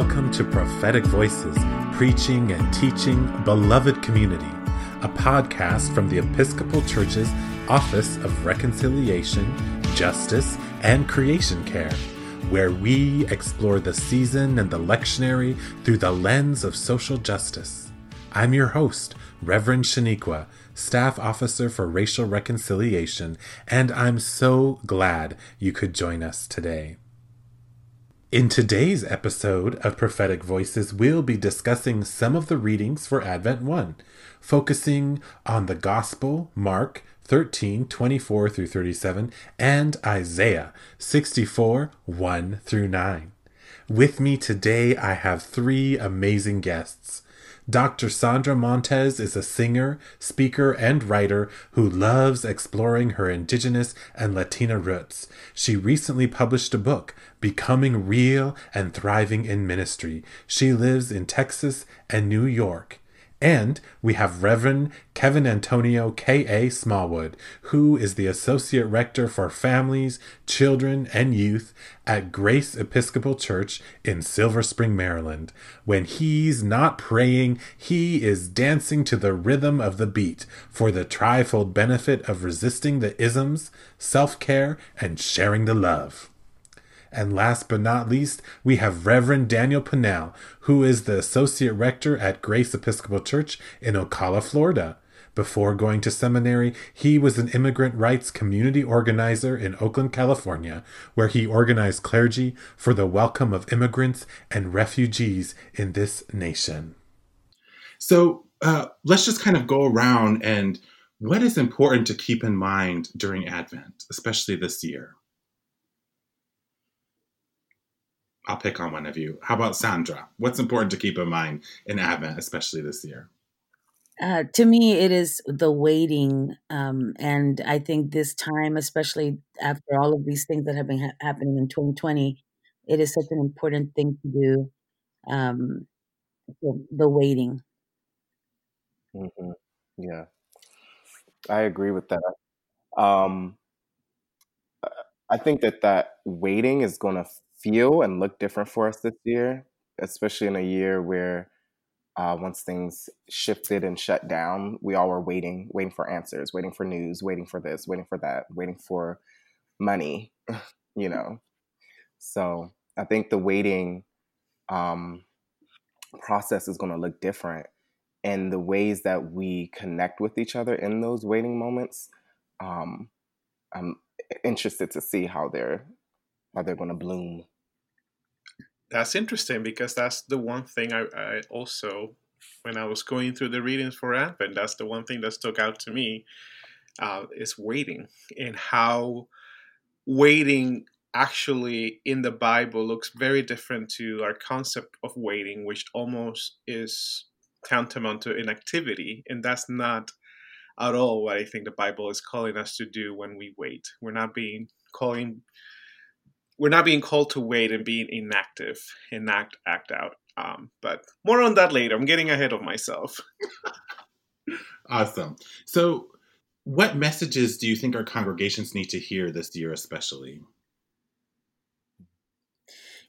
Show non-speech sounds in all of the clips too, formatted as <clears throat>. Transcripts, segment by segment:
Welcome to Prophetic Voices, preaching and teaching beloved community, a podcast from the Episcopal Church's Office of Reconciliation, Justice, and Creation Care, where we explore the season and the lectionary through the lens of social justice. I'm your host, Reverend Shaneequa, Staff Officer for Racial Reconciliation, and I'm so glad you could join us today. In today's episode of Prophetic Voices, we'll be discussing some of the readings for Advent 1, focusing on the Gospel, Mark 13, 24 through 37, and Isaiah 64, 1 through 9. With me today, I have three amazing guests. Dr. Sandra Montes is a singer, speaker, and writer who loves exploring her indigenous and Latina roots. She recently published a book, Becoming Real and Thriving in Ministry. She lives in Texas and New York. And we have Reverend Kevin Antonio K.A. Smallwood, who is the Associate Rector for Families, Children, and Youth at Grace Episcopal Church in Silver Spring, Maryland. When he's not praying, he is dancing to the rhythm of the beat for the trifold benefit of resisting the isms, self care, and sharing the love. And last but not least, we have Reverend Daniel Pinnell, who is the Associate Rector at Grace Episcopal Church in Ocala, Florida. Before going to seminary, he was an immigrant rights community organizer in Oakland, California, where he organized clergy for the welcome of immigrants and refugees in this nation. So uh, let's just kind of go around and what is important to keep in mind during Advent, especially this year? I'll pick on one of you. How about Sandra? What's important to keep in mind in Advent, especially this year? Uh, to me, it is the waiting, um, and I think this time, especially after all of these things that have been ha- happening in 2020, it is such an important thing to do. Um, the, the waiting. Mm-hmm. Yeah, I agree with that. Um, I think that that waiting is going to feel and look different for us this year, especially in a year where uh, once things shifted and shut down, we all were waiting, waiting for answers, waiting for news, waiting for this, waiting for that, waiting for money, <laughs> you know. So I think the waiting um, process is going to look different, and the ways that we connect with each other in those waiting moments, um, I'm interested to see how they're how they're going to bloom that's interesting because that's the one thing I, I, also, when I was going through the readings for Advent, that's the one thing that stuck out to me uh, is waiting and how waiting actually in the Bible looks very different to our concept of waiting, which almost is tantamount to inactivity. And that's not at all what I think the Bible is calling us to do when we wait. We're not being calling we're not being called to wait and being inactive and act act out. Um, but more on that later. I'm getting ahead of myself. <laughs> awesome. So, what messages do you think our congregations need to hear this year, especially?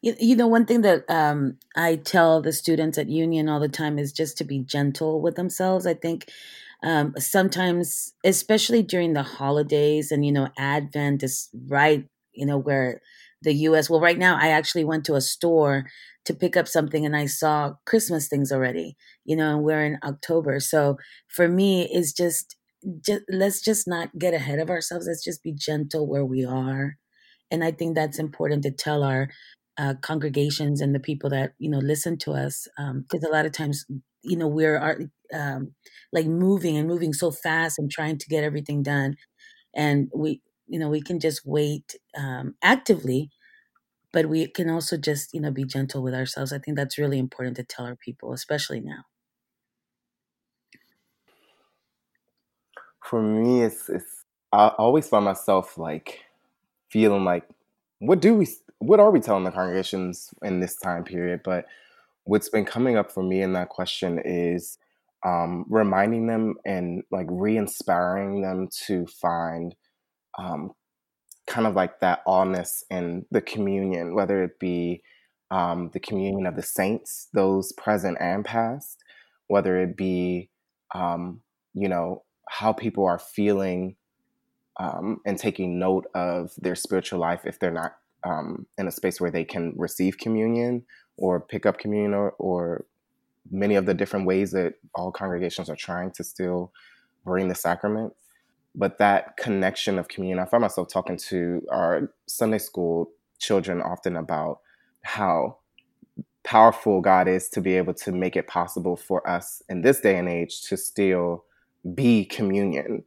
You, you know, one thing that um, I tell the students at Union all the time is just to be gentle with themselves. I think um, sometimes, especially during the holidays and, you know, Advent is right, you know, where the US. Well, right now, I actually went to a store to pick up something and I saw Christmas things already, you know, and we're in October. So for me, it's just, just let's just not get ahead of ourselves. Let's just be gentle where we are. And I think that's important to tell our uh, congregations and the people that, you know, listen to us. Because um, a lot of times, you know, we're um, like moving and moving so fast and trying to get everything done. And we, you know we can just wait um, actively but we can also just you know be gentle with ourselves. I think that's really important to tell our people especially now. For me it's it's i always find myself like feeling like what do we what are we telling the congregations in this time period? But what's been coming up for me in that question is um, reminding them and like re-inspiring them to find um, kind of like that allness in the communion, whether it be um, the communion of the saints, those present and past, whether it be, um, you know, how people are feeling um, and taking note of their spiritual life if they're not um, in a space where they can receive communion or pick up communion or, or many of the different ways that all congregations are trying to still bring the sacrament. But that connection of communion, I find myself talking to our Sunday school children often about how powerful God is to be able to make it possible for us in this day and age to still be communion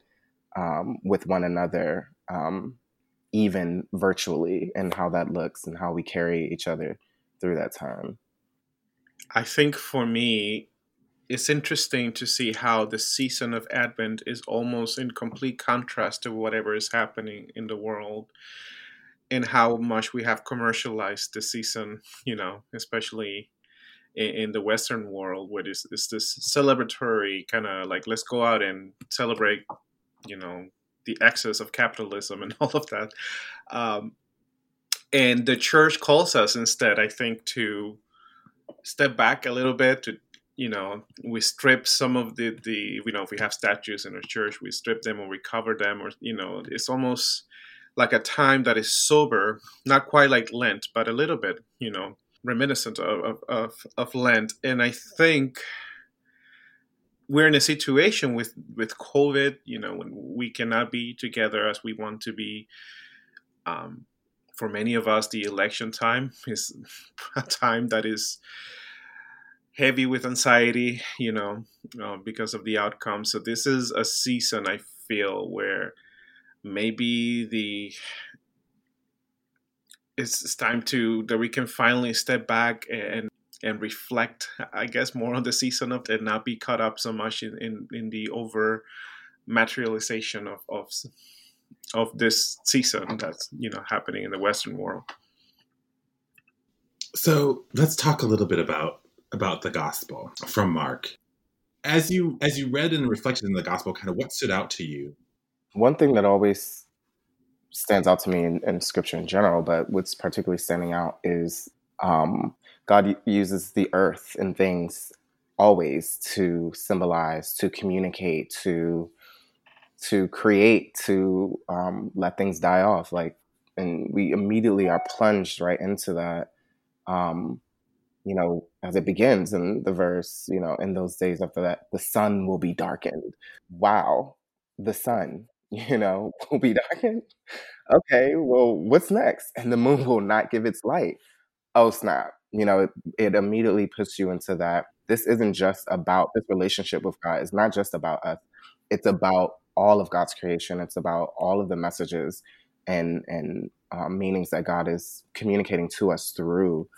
um, with one another, um, even virtually, and how that looks and how we carry each other through that time. I think for me, it's interesting to see how the season of Advent is almost in complete contrast to whatever is happening in the world and how much we have commercialized the season, you know, especially in, in the Western world, where it's, it's this celebratory kind of like, let's go out and celebrate, you know, the excess of capitalism and <laughs> all of that. Um, and the church calls us instead, I think, to step back a little bit to you know we strip some of the the you know if we have statues in our church we strip them or we cover them or you know it's almost like a time that is sober not quite like lent but a little bit you know reminiscent of of, of lent. And i think we're in a situation with with covid you know when we cannot be together as we want to be. Um, for many of us, the election time is <laughs> a time that is heavy with anxiety, you know, uh, because of the outcome. So this is a season I feel where maybe the it's, time to that we can finally step back and and reflect, I guess, more on the season of and not be caught up so much in in, in the over materialization of, of of this season that's you know happening in the Western world. So let's talk a little bit about about the gospel from Mark. As you as you read and reflected in the gospel, kind of what stood out to you? One thing that always stands out to me in, in scripture in general, but what's particularly standing out is um, God uses the earth and things always to symbolize, to communicate, to to create, to um, let things die off. Like, and we immediately are plunged right into that. Um, you know, as it begins in the verse, you know, in those days after that, the sun will be darkened. Wow, the sun, <laughs> you know, will be darkened. Okay, well, what's next? And the moon will not give its light. Oh, snap. You know, it, it immediately puts you into that. This isn't just about this relationship with God, it's not just about us, it's about all of God's creation. It's about all of the messages and and uh, meanings that God is communicating to us through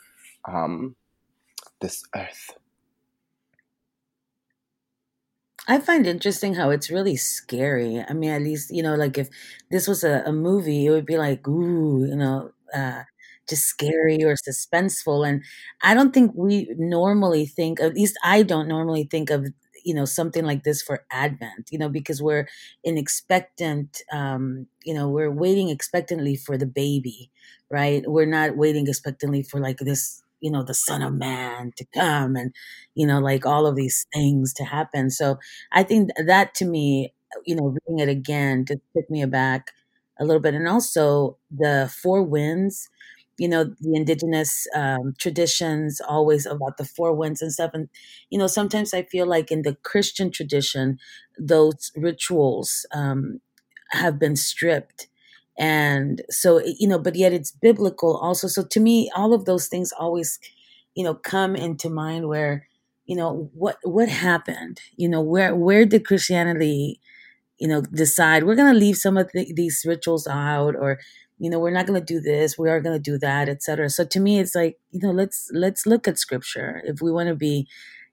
um, this earth. I find interesting how it's really scary. I mean, at least you know, like if this was a, a movie, it would be like, ooh, you know, uh, just scary or suspenseful. And I don't think we normally think, at least I don't normally think of you know something like this for advent you know because we're in expectant um you know we're waiting expectantly for the baby right we're not waiting expectantly for like this you know the son of man to come and you know like all of these things to happen. So i think that to me you know reading it again just took me aback a little bit. And also the four winds you know the indigenous um, traditions always about the four winds and stuff. And you know sometimes i feel like in the christian tradition those rituals um, have been stripped and so you know but yet it's biblical also. So to me all of those things always you know come into mind where you know what what happened? You know where where did christianity you know decide we're going to leave some of the, these rituals out or you know we're not going to do this we are going to do that etc so to me it's like you know let's let's look at scripture. If we want to be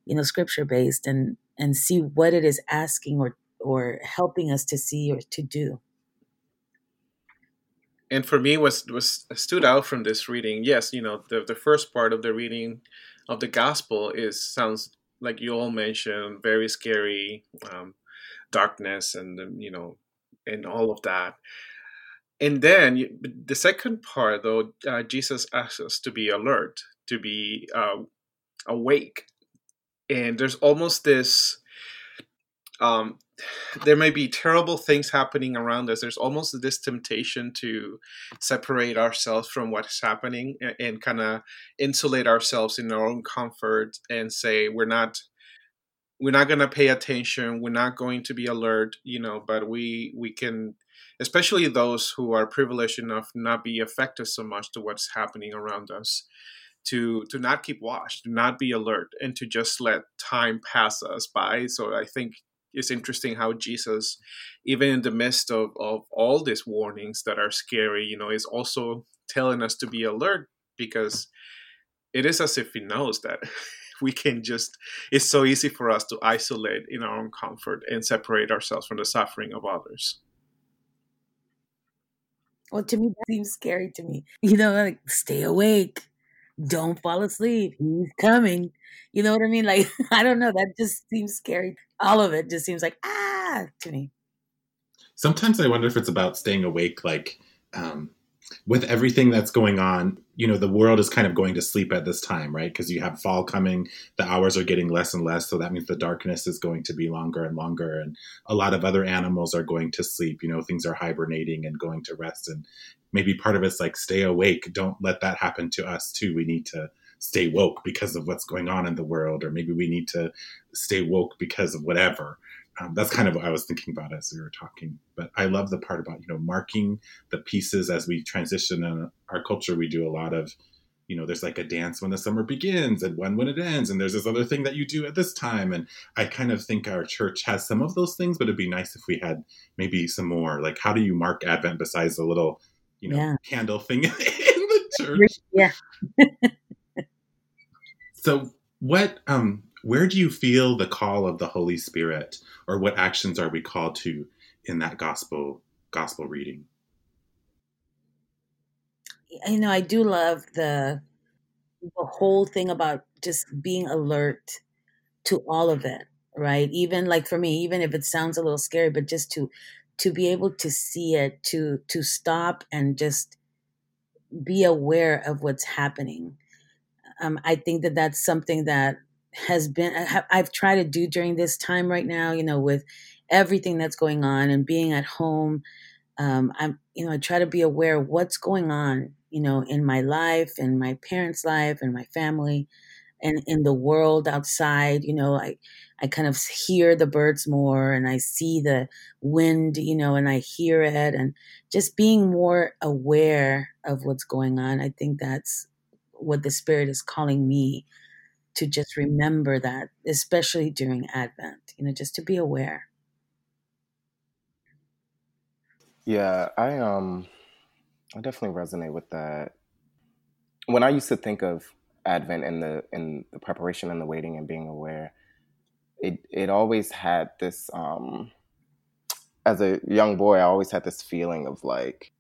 you know scripture based and and see what it is asking or or helping us to see or to do and for me was was stood out from this reading yes you know the, the first part of the reading of the gospel is sounds like you all mentioned very scary um, darkness and you know and all of that. And then the second part, though, uh, Jesus asks us to be alert, to be uh, awake. And there's almost this um, there may be terrible things happening around us. There's almost this temptation to separate ourselves from what's happening and, and kind of insulate ourselves in our own comfort and say we're not we're not going to pay attention. We're not going to be alert you know but we we can especially those who are privileged enough not be affected so much to what's happening around us to to not keep watch to not be alert and to just let time pass us by. So i think it's interesting how jesus even in the midst of, of all these warnings that are scary you know is also telling us to be alert because it is as if he knows that <laughs> we can just it's so easy for us to isolate in our own comfort and separate ourselves from the suffering of others. Well to me that seems scary to me. You know like stay awake don't fall asleep. He's coming. You know what I mean? Like, <laughs> I don't know. That just seems scary. All of it just seems like, ah, to me. Sometimes I wonder if it's about staying awake, like, um, with everything that's going on, you know, the world is kind of going to sleep at this time, right? Because you have fall coming, the hours are getting less and less. So that means the darkness is going to be longer and longer. And a lot of other animals are going to sleep. You know, things are hibernating and going to rest. And maybe part of it's like, stay awake. Don't let that happen to us, too. We need to stay woke because of what's going on in the world. Or maybe we need to stay woke because of whatever um, that's kind of what I was thinking about as we were talking. But I love the part about you know marking the pieces as we transition in our culture. We do a lot of you know there's like a dance when the summer begins and one when it ends and there's this other thing that you do at this time and i kind of think our church has some of those things but it'd be nice if we had maybe some more like how do you mark advent besides the little you know yeah. candle thing <laughs> in the church yeah <laughs> so what um where do you feel the call of the Holy Spirit, or what actions are we called to in that gospel gospel reading? You know, I do love the the whole thing about just being alert to all of it, right? Even like for me, even if it sounds a little scary, but just to to be able to see it, to to stop and just be aware of what's happening. Um, I think that that's something that has been I've tried to do during this time right now, you know, with everything that's going on and being at home. Um, I'm, you know, I try to be aware of what's going on, you know, in my life, in my parents' life, and my family, and in the world outside. You know, I, I kind of hear the birds more, and I see the wind, you know, and I hear it, and just being more aware of what's going on. I think that's what the Spirit is calling me to just remember that, especially during Advent, you know, just to be aware. Yeah, I um I definitely resonate with that. When I used to think of Advent and the and the preparation and the waiting and being aware, it it always had this um as a young boy, I always had this feeling of like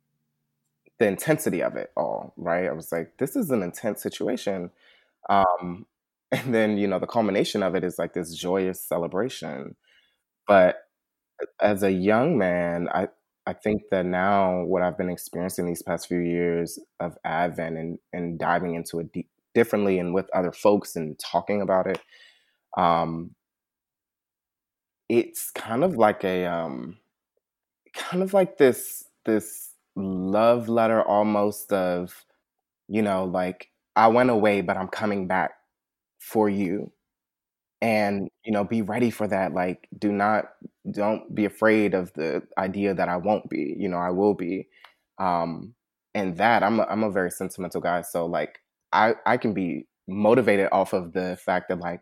the intensity of it all, right? I was like, this is an intense situation. Um, and then you know the culmination of it is like this joyous celebration. But as a young man i i think that now what i've been experiencing these past few years of advent and and diving into it differently and with other folks and talking about it um it's kind of like a um kind of like this this love letter almost of you know like i went away but i'm coming back for you and you know be ready for that like do not don't be afraid of the idea that i won't be you know i will be um and that i'm a, I'm a very sentimental guy so like i i can be motivated off of the fact that like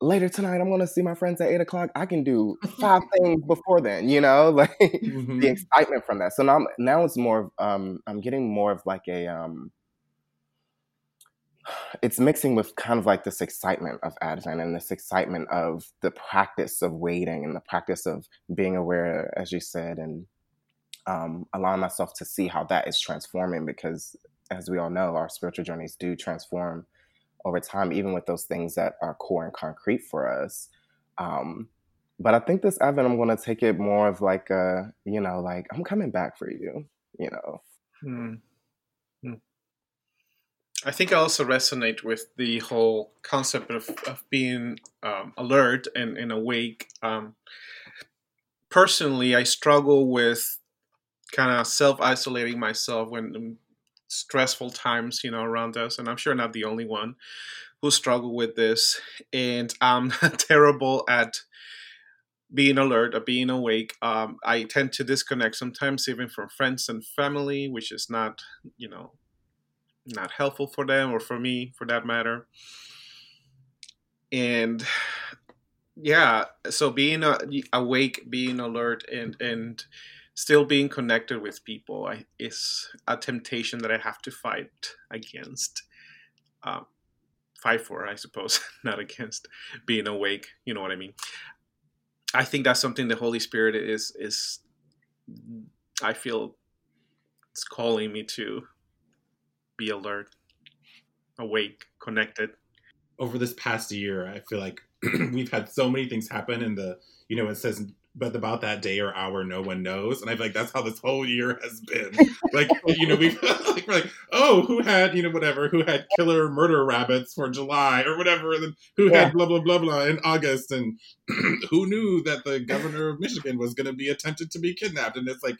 later tonight i'm gonna see my friends at eight o'clock i can do five <laughs> things before then you know <laughs> like mm-hmm. the excitement from that so now now it's more um i'm getting more of like a um it's mixing with kind of like this excitement of Advent and this excitement of the practice of waiting and the practice of being aware, as you said, and um, allowing myself to see how that is transforming because, as we all know, our spiritual journeys do transform over time, even with those things that are core and concrete for us. Um, but I think this Advent, I'm going to take it more of like a, you know, like I'm coming back for you, you know. Hmm. I think I also resonate with the whole concept of, of being um, alert and, and awake. Um, personally, I struggle with kind of self isolating myself when stressful times, you know, around us, and I'm sure not the only one who struggle with this. And I'm <laughs> terrible at being alert or being awake. Um, I tend to disconnect sometimes, even from friends and family, which is not, you know, not helpful for them or for me, for that matter. And yeah, so being uh, awake, being alert, and and still being connected with people I, is a temptation that I have to fight against. Um, fight for, I suppose, <laughs> not against being awake. You know what I mean? I think that's something the Holy Spirit is is. I feel it's calling me to be alert, awake, connected. Over this past year, I feel like <clears throat> we've had so many things happen in the you know it says but about that day or hour no one knows and i feel like that's how this whole year has been <laughs> like you know we've <laughs> like we're like oh who had you know whatever who had killer murder rabbits for july or whatever and then who yeah. had blah blah blah blah in august and <clears throat> who knew that the governor of michigan was going to be attempted to be kidnapped and it's like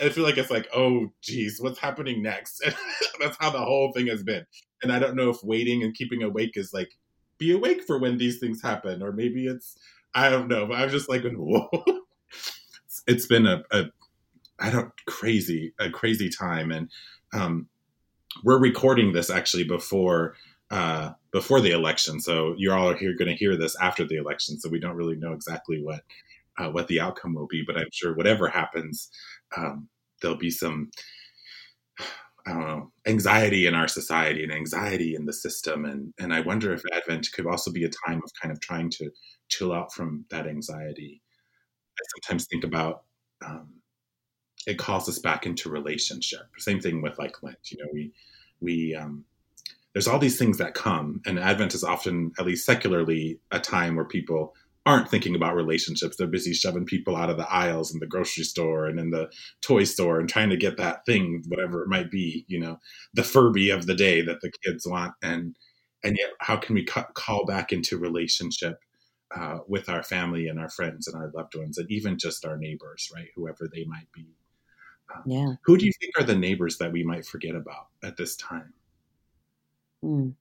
I feel like it's like, oh, geez, what's happening next? <laughs> that's how the whole thing has been. And I don't know if waiting and keeping awake is like be awake for when these things happen, or maybe it's I don't know. But I'm just like, <laughs> whoa. it's been a, a I don't crazy a crazy time, and um, we're recording this actually before uh, before the election. So you're all here going to hear this after the election. So we don't really know exactly what uh, what the outcome will be. But I'm sure whatever happens, um, there'll be some know, anxiety in our society and anxiety in the system. And, and I wonder if Advent could also be a time of kind of trying to chill out from that anxiety. I sometimes think about um, it calls us back into relationship. Same thing with like Lent. You know, we we um, there's all these things that come, and Advent is often, at least secularly, a time where people aren't thinking about relationships. They're busy shoving people out of the aisles in the grocery store and in the toy store and trying to get that thing, whatever it might be, you know, the Furby of the day that the kids want. And and yet, how can we call back into relationship uh, with our family and our friends and our loved ones, and even just our neighbors, right? Whoever they might be. Um, yeah. Who do you think are the neighbors that we might forget about at this time? Mm.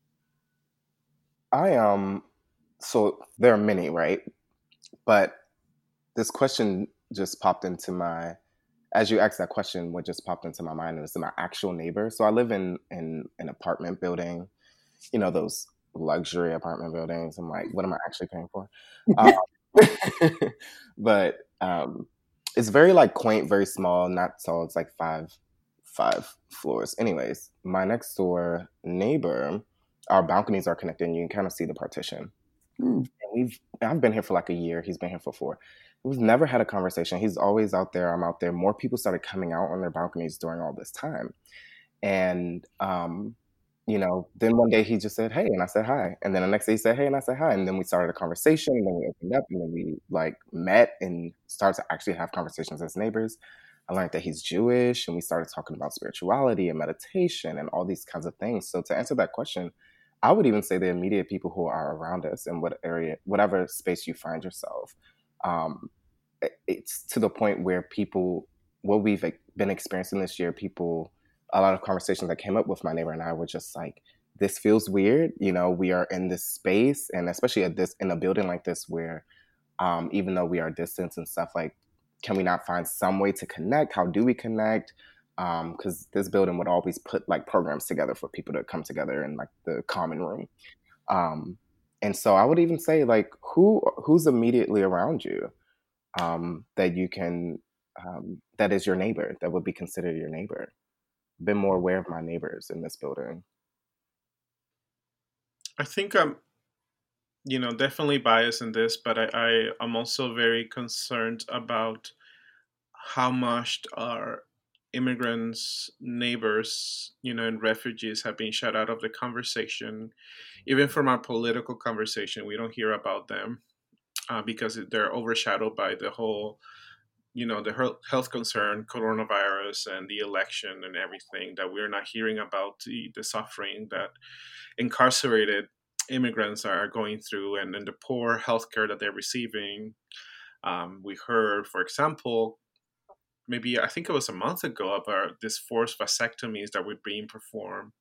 I um so there are many, right? But this question just popped into my as you asked that question, what just popped into my mind was my actual neighbor. So I live in in an apartment building, you know, those luxury apartment buildings. I'm like, what am I actually paying for? <laughs> um, <laughs> but um, it's very like quaint, very small, not tall. it's like five five floors. Anyways, my next door neighbor, our balconies are connected and you can kind of see the partition. Mm. We've I've been here for like a year. He's been here for four. We've never had a conversation. He's always out there. I'm out there. More people started coming out on their balconies during all this time, and um, you know, then one day he just said, "Hey," and I said, "Hi," and then the next day he said, "Hey," and I said, "Hi," and then we started a conversation, and then we opened up, and then we like met and started to actually have conversations as neighbors. I learned that he's Jewish, and we started talking about spirituality and meditation and all these kinds of things. So to answer that question, I would even say the immediate people who are around us in what area, whatever space you find yourself. Um, it's to the point where people, what we've been experiencing this year, people, a lot of conversations that came up with my neighbor and I were just like, this feels weird. You know, we are in this space, and especially at this in a building like this, where um, even though we are distant and stuff, like, can we not find some way to connect? How do we connect? Because um, this building would always put like programs together for people to come together in like the common room. Um, and so I would even say like who who's immediately around you um, that you can um, that is your neighbor that would be considered your neighbor. Been more aware of my neighbors in this building. I think I'm, you know, definitely biased in this, but I, I am also very concerned about how much our immigrants, neighbors, you know, and refugees have been shut out of the conversation. Even from our political conversation, we don't hear about them uh, because they're overshadowed by the whole you know the health concern coronavirus and the election and everything that we're not hearing about the, the suffering that incarcerated immigrants are going through and, and the poor healthcare that they're receiving um, we heard for example maybe i think it was a month ago about this forced vasectomies that were being performed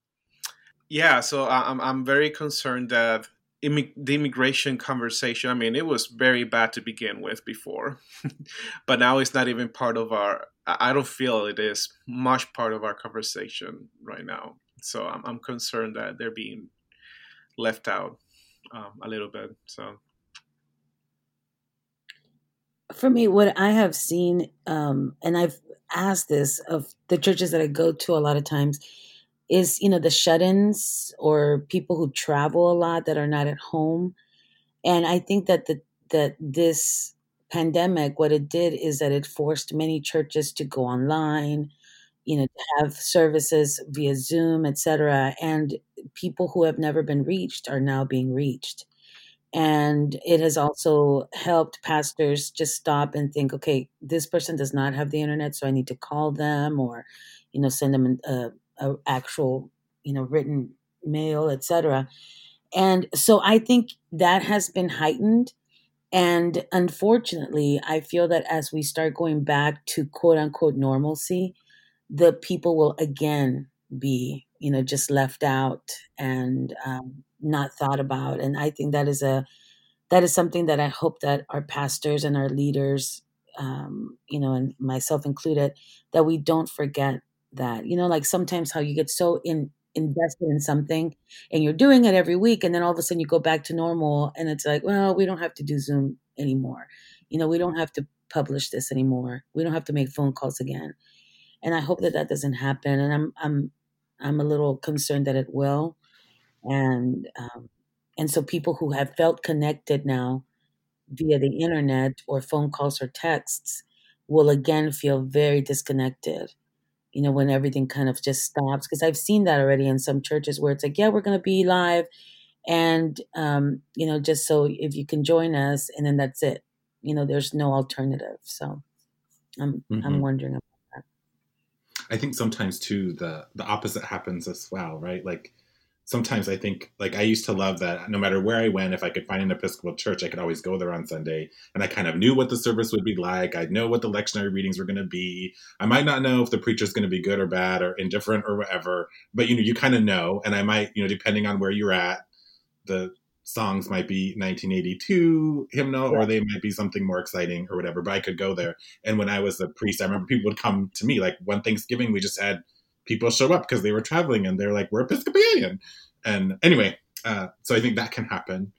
yeah so i'm, I'm very concerned that the immigration conversation, I mean, it was very bad to begin with before, <laughs> but now it's not even part of our. I don't feel it is much part of our conversation right now. So I'm, I'm concerned that they're being left out um, a little bit. So for me, what I have seen, um, and I've asked this of the churches that I go to a lot of times is you know the shut-ins or people who travel a lot that are not at home. And i think that the that this pandemic what it did is that it forced many churches to go online you know to have services via zoom etc and people who have never been reached are now being reached and it has also helped pastors just stop and think okay this person does not have the internet so i need to call them or you know send them a, a actual, you know, written mail, etc. And so I think that has been heightened. And unfortunately, I feel that as we start going back to quote unquote normalcy, the people will again be, you know, just left out and um, not thought about. And I think that is a that is something that I hope that our pastors and our leaders, um, you know, and myself included, that we don't forget that. You know, like sometimes how you get so in invested in something and you're doing it every week and then all of a sudden you go back to normal and it's like, well, we don't have to do Zoom anymore. You know, we don't have to publish this anymore. We don't have to make phone calls again. And I hope that that doesn't happen and I'm I'm I'm a little concerned that it will. And um, and so people who have felt connected now via the internet or phone calls or texts will again feel very disconnected you know, when everything kind of just stops. Because I've seen that already in some churches where it's like, yeah, we're going to be live. And, um, you know, just so if you can join us, and then that's it. You know, there's no alternative. So I'm, mm-hmm. I'm wondering. I think sometimes too, the, the opposite happens as well, right? Like, sometimes I think like I used to love that no matter where I went, if I could find an Episcopal church, I could always go there on Sunday. And I kind of knew what the service would be like. I'd know what the lectionary readings were going to be. I might not know if the preacher's going to be good or bad or indifferent or whatever, but you know, you kind of know. And I might, you know, depending on where you're at, the songs might be 1982 hymnal or they might be something more exciting or whatever, but I could go there. And when I was a priest, I remember people would come to me like one Thanksgiving, we just had people show up because they were traveling and they're like, we're Episcopalian. And anyway, uh, so I think that can happen.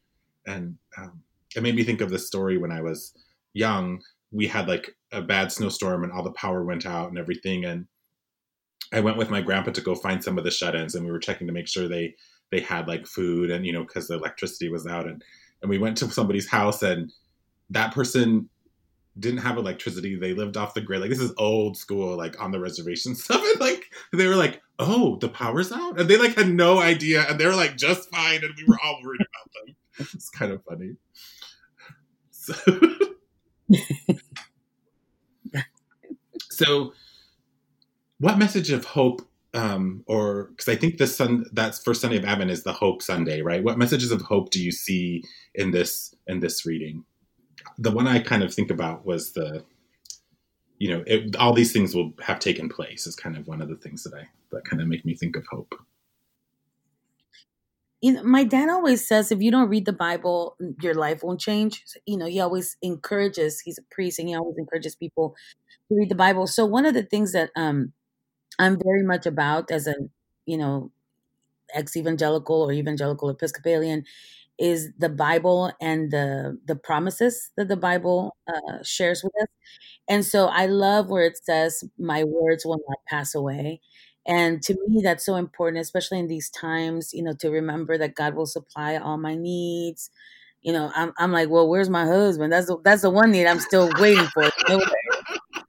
And um, it made me think of this story when I was young. We had like a bad snowstorm and all the power went out and everything. And I went with my grandpa to go find some of the shut-ins and we were checking to make sure they they had like food and you know because the electricity was out and and we went to somebody's house and that person didn't have electricity. They lived off the grid. Like this is old school, like on the reservation <laughs> stuff. And like they were like, "Oh, the power's out," and they like had no idea, and they were like just fine, and we were all worried about them. <laughs> It's kind of funny. So, <laughs> so what message of hope? Um, or because I think this sun that's first Sunday of Advent is the Hope Sunday, right? What messages of hope do you see in this in this reading? the one I kind of think about was the, you know, it, all these things will have taken place is kind of one of the things that I that kind of make me think of hope. You know, my dad always says if you don't read the Bible, your life won't change. You know, he always encourages. He's a priest, and he always encourages people to read the Bible. So one of the things that um, I'm very much about as a you know ex evangelical or evangelical Episcopalian is the Bible and the the promises that the Bible uh, shares with us. And so I love where it says, "My words will not pass away." And to me, that's so important, especially in these times. You know, to remember that God will supply all my needs. You know, I'm I'm like, well, where's my husband? That's the, that's the one need I'm still waiting for.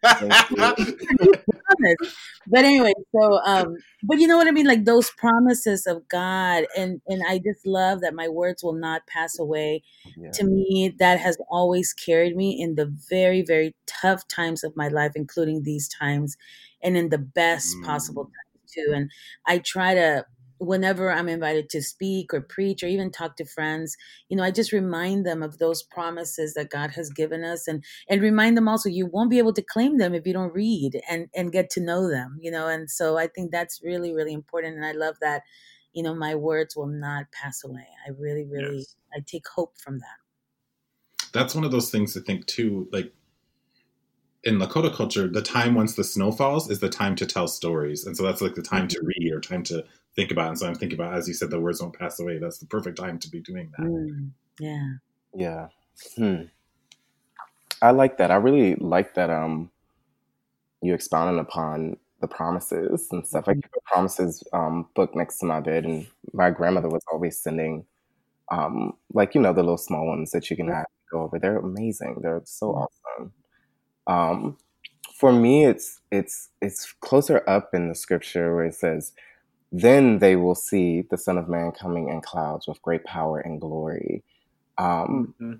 <laughs> promise. But anyway, so um, but you know what I mean, like those promises of God, and and I just love that my words will not pass away. Yeah. To me, that has always carried me in the very very tough times of my life, including these times, and in the best mm. possible times too. And I try to whenever I'm invited to speak or preach or even talk to friends, you know, I just remind them of those promises that God has given us and and remind them also you won't be able to claim them if you don't read and and get to know them, you know. And so I think that's really really important and I love that you know my words will not pass away. I really really yes. I take hope from that. That's one of those things I think too like in Lakota culture, the time once the snow falls is the time to tell stories. And so that's like the time to mm-hmm. read or time to think about. And so I'm thinking about, as you said, the words won't pass away. That's the perfect time to be doing that. Mm, yeah. Yeah. Hmm. I like that. I really like that. Um, you expounded upon the promises and stuff. I keep a promises um, book next to my bed, and my grandmother was always sending, um, like you know, the little small ones that you can have go over. They're amazing. They're so awesome. Um, for me, it's it's it's closer up in the scripture where it says, then they will see the Son of Man coming in clouds with great power and glory. Um, mm-hmm.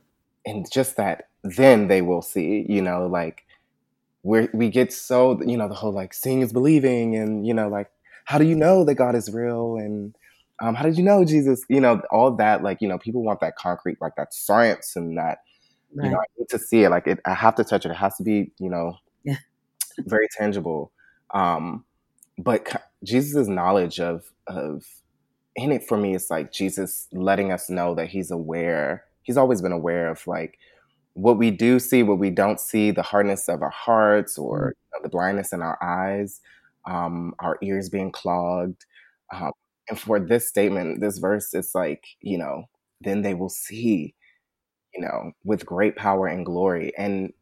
And just that, then they will see, you know, like we we get so, you know, the whole like seeing is believing, and you know, like how do you know that God is real, and um, how did you know Jesus? You know, all that, like you know, people want that concrete, like that science, and that right. you know, I need to see it. Like it, I have to touch it. It has to be, you know, yeah. very tangible. Um, but Jesus' knowledge of of in it for me it's like Jesus letting us know that he's aware. He's always been aware of like what we do see, what we don't see, the hardness of our hearts or mm. you know, the blindness in our eyes, um, our ears being clogged. Um, and for this statement, this verse, it's like, you know, then they will see, you know, with great power and glory. And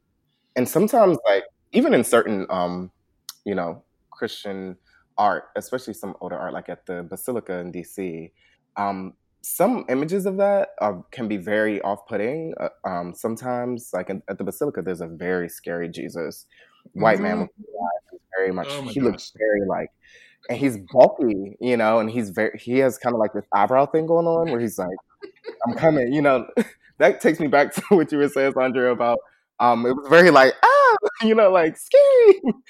and sometimes like even in certain um, you know, Christian art, especially some older art, like at the Basilica in DC, um, some images of that are, can be very off-putting. Uh, um, sometimes, like in, at the Basilica, there's a very scary Jesus, white mm-hmm. man with eyes. very much. Oh he gosh. looks very like, and he's bulky, you know, and he's very. He has kind of like this eyebrow thing going on where he's like, "I'm coming," you know. <laughs> that takes me back <laughs> to what you were saying, Sandra, about um, it was very like ah, <laughs> you know, like scary. <laughs>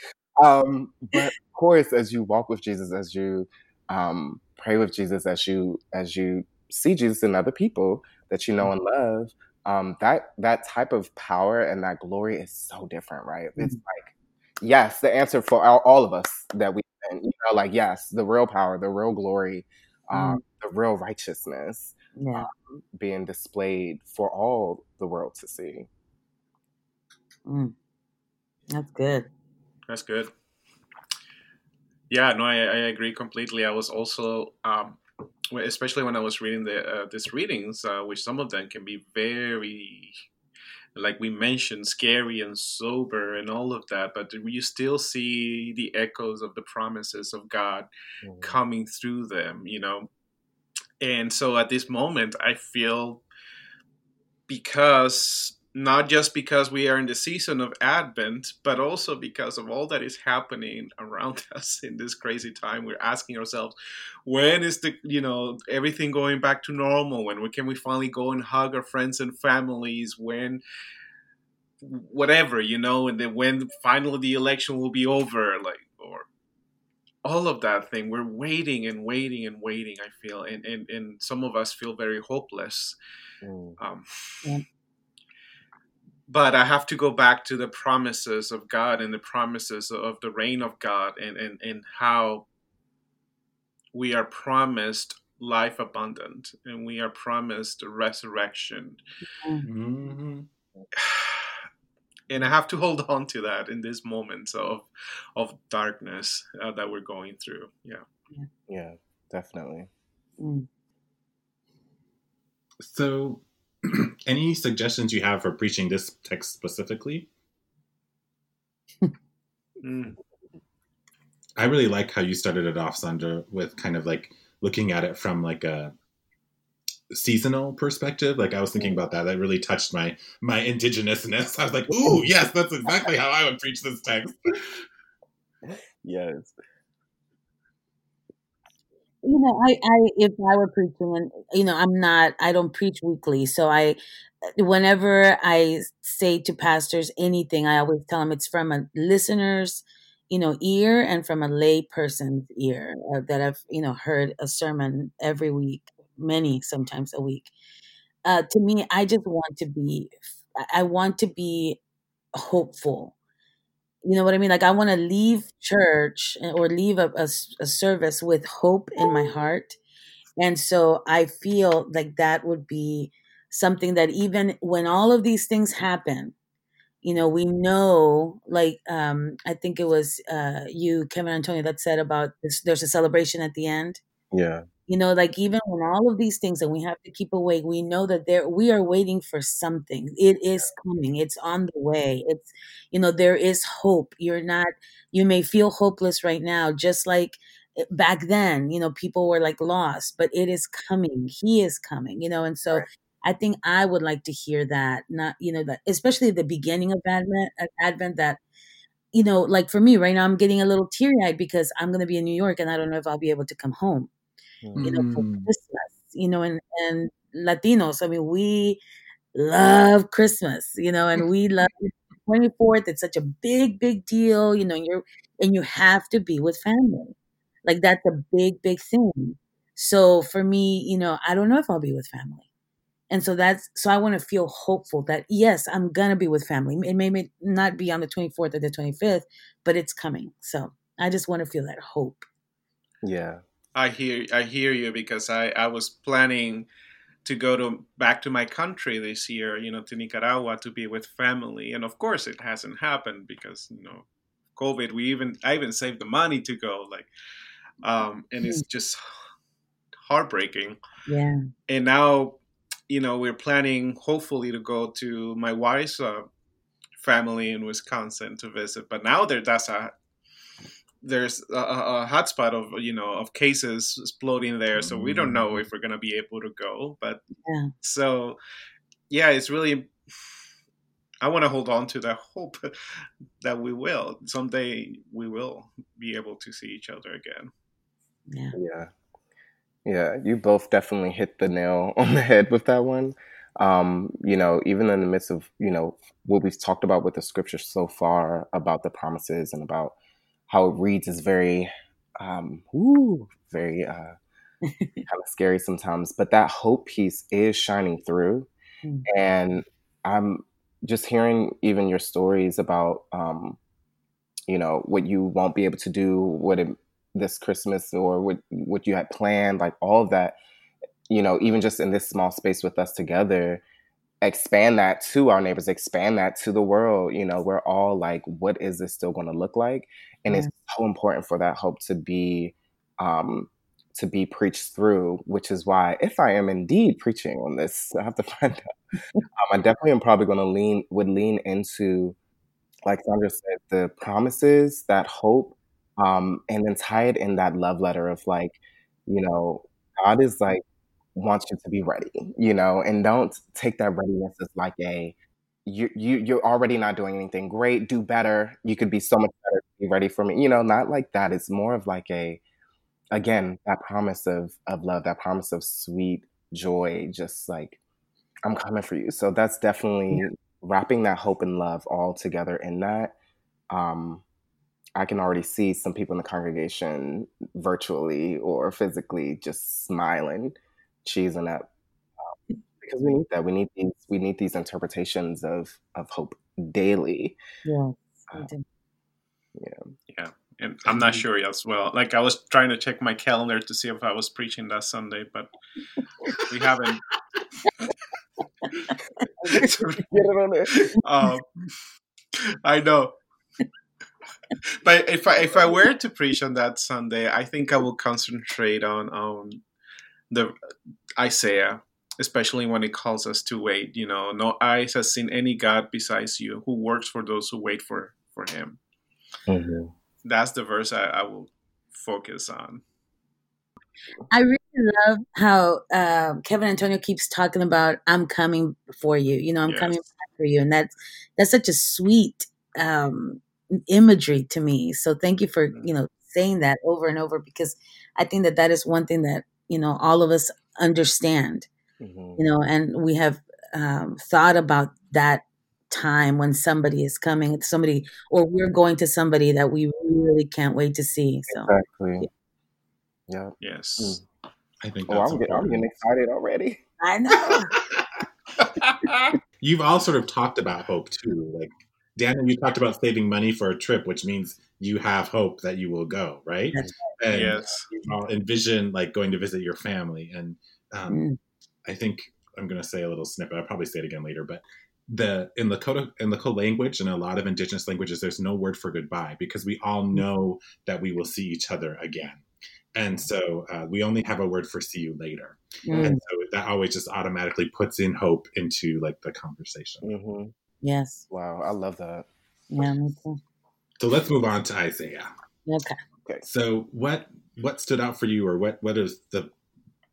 Um, but of course, as you walk with Jesus, as you um, pray with Jesus, as you as you see Jesus in other people that you know and love, um, that that type of power and that glory is so different, right? Mm-hmm. It's like yes, the answer for all, all of us that we, you know, like yes, the real power, the real glory, um, mm. the real righteousness, yeah. um, being displayed for all the world to see. Mm. That's good. That's good. Yeah, no, I, I agree completely. I was also, um, especially when I was reading the uh, these readings, uh, which some of them can be very, like we mentioned, scary and sober and all of that, but you still see the echoes of the promises of God mm-hmm. coming through them, you know. And so at this moment, I feel because not just because we are in the season of Advent, but also because of all that is happening around <laughs> us in this crazy time. We're asking ourselves, when is the you know everything going back to normal? When can we finally go and hug our friends and families? When whatever you know, and then when finally the election will be over, like all of that thing. We're waiting and waiting and waiting. I feel, and and, and some of us feel very hopeless. Mm. Um, yeah but I have to go back to the promises of God and the promises of the reign of God and, and, and how we are promised life abundant and we are promised resurrection. Mm-hmm. And I have to <laughs> hold on to that in this moment of of darkness uh, that we're going through. Yeah. Yeah, definitely. Mm. So <clears throat> any suggestions you have for preaching this text specifically? <laughs> mm. I really like how you started it off, Sandra, with kind of like looking at it from like a seasonal perspective. Like I was thinking about that. That really touched my my indigenousness. <laughs> I was like, <laughs> ooh, yes, that's exactly how I would preach this text. yes. You know, I, I, if I were preaching, and you know, I'm not, I don't preach weekly, so I, whenever I say to pastors anything, I always tell them it's from a listener's, you know, ear and from a lay person's ear uh, that I've, you know, heard a sermon every week, many sometimes a week. Uh, to me, I just want to be, I want to be hopeful. You know what I mean? Like I want to leave church eh, or leave a, a, a service with hope in my heart. And so I feel like that would be something that even when all of these things happen, you know, we know, like um, I think it was uh, you, Kevin Antonio, that said about this, there's a celebration at the end. Yeah. You know, like even when all of these things and we have to keep awake, we know that there we are waiting for something. It is coming. It's on the way. It's you know, there is hope. You're not you may feel hopeless right now, just like eh, back then, you know, people were like lost, but it is coming. He is coming, you know, and so Right. I think I would like to hear that, not you know that, especially the beginning of Advent. Advent that you know, like for me right now, I'm getting a little teary eyed because I'm going to be in New York and I don't know if I'll be able to come home. You know, for Mm. Christmas. You know, and and Latinos. I mean, we love Christmas. You know, and we love <laughs> the 24th. It's such a big, big deal. You know, and you're and you have to be with family. Like that's a big, big thing. So for me, you know, I don't know if I'll be with family. And so that's so I want to feel hopeful that yes, I'm gonna be with family. It may, may not be on the 24th or the 25th, but it's coming. So I just want to feel that hope. Yeah. I hear I hear you because I, I was planning to go to back to my country this year, you know, to Nicaragua to be with family, and of course it hasn't happened because you know, COVID. We even I even saved the money to go, like, um, and it's just heartbreaking. Yeah. And now, you know, we're planning hopefully to go to my wife's uh, family in Wisconsin to visit, but now there that's a there's a, a a hotspot of you know of cases exploding there, so we don't know if we're gonna be able to go. But Yeah. so yeah, it's really I want to hold on to that hope <laughs> that we will someday we will be able to see each other again. Yeah. Yeah. Yeah. You both definitely hit the nail <laughs> on the head with that one. Um, you know, even in the midst of, you know, what we've talked about with the scripture so far about the promises and about how it reads is very um very uh kind of scary sometimes, but that hope piece is shining through. Mm. And I'm just hearing even your stories about um, you know, what you won't be able to do, what it, this Christmas or what what you had planned, like all of that, you know, even just in this small space with us together, expand that to our neighbors, expand that to the world. You know, we're all like, what is this still going to look like? And Yeah. it's so important for that hope to be um, to be preached through, which is why if I am indeed preaching on this, I have to <laughs> find out. Um, I definitely am probably going to lean would lean into, like Sandra said, the promises, that hope, um, and then tie it in that love letter of like, you know, God is like wants you to be ready, you know, and don't take that readiness as like a you you you're already not doing anything great. Do better. You could be so much better. Be ready for me. You know, not like that. It's more of like a again that promise of of love, that promise of sweet joy. Just like I'm coming for you. So that's definitely wrapping that hope and love all together in that. Um, I can already see some people in the congregation virtually or physically just smiling, cheesing up um, because we need that. We need these. We need these interpretations of of hope daily. Yeah. I Uh, do. Yeah. And I'm not sure as well. Like I was trying to check my calendar to see if I was preaching that Sunday, but <laughs> we haven't. Get it on there. um, I know. But if I if I were to preach on that Sunday, I think I will concentrate on on the Isaiah, especially when it calls us to wait. You know, no eyes has seen any God besides you, who works for those who wait for for Him. Mhm. That's the verse I, I will focus on. I really love how uh, Kevin Antonio keeps talking about "I'm coming for you." You know, I'm coming Yes. back for you, and that's that's such a sweet um, imagery to me. So thank you for Mm. you know saying that over and over because I think that that is one thing that you know all of us understand. Mhm. You know, and we have um, thought about that time when somebody is coming, somebody, or we're going to somebody that we really can't wait to see. So Exactly. Yeah. Yes. I think Oh, that's I'm, get, I'm getting excited already. I know. <laughs> You've all sort of talked about hope too. Like Daniel, you talked about saving money for a trip, which means you have hope that you will go, right? That's And yes. you all envision like going to visit your family. And um, Mm. I think I'm going to say a little snippet. I'll probably say it again later, but the in the Lakota in Lakota language and a lot of indigenous languages, there's no word for goodbye because we all know that we will see each other again. And so uh, we only have a word for see you later. Mm, And so that always just automatically puts in hope into like the conversation. hmm yes. Wow, I love that. Yeah. Me too. So let's move on to Isaiah. Okay. So what what stood out for you or what what is the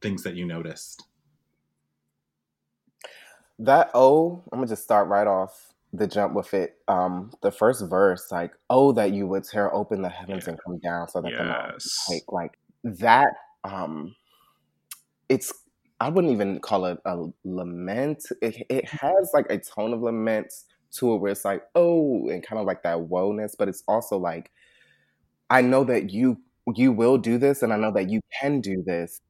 things that you noticed? That oh, I'm gonna just start right off the jump with it. Um, the first verse, like, oh, that you would tear open the heavens and come down so that the mountains Yes. take like that. Um, it's I wouldn't even call it a lament. It it has like a tone of lament to it where it's like oh, and kind of like that woeness, but it's also like I know that you you will do this, and I know that you can do this,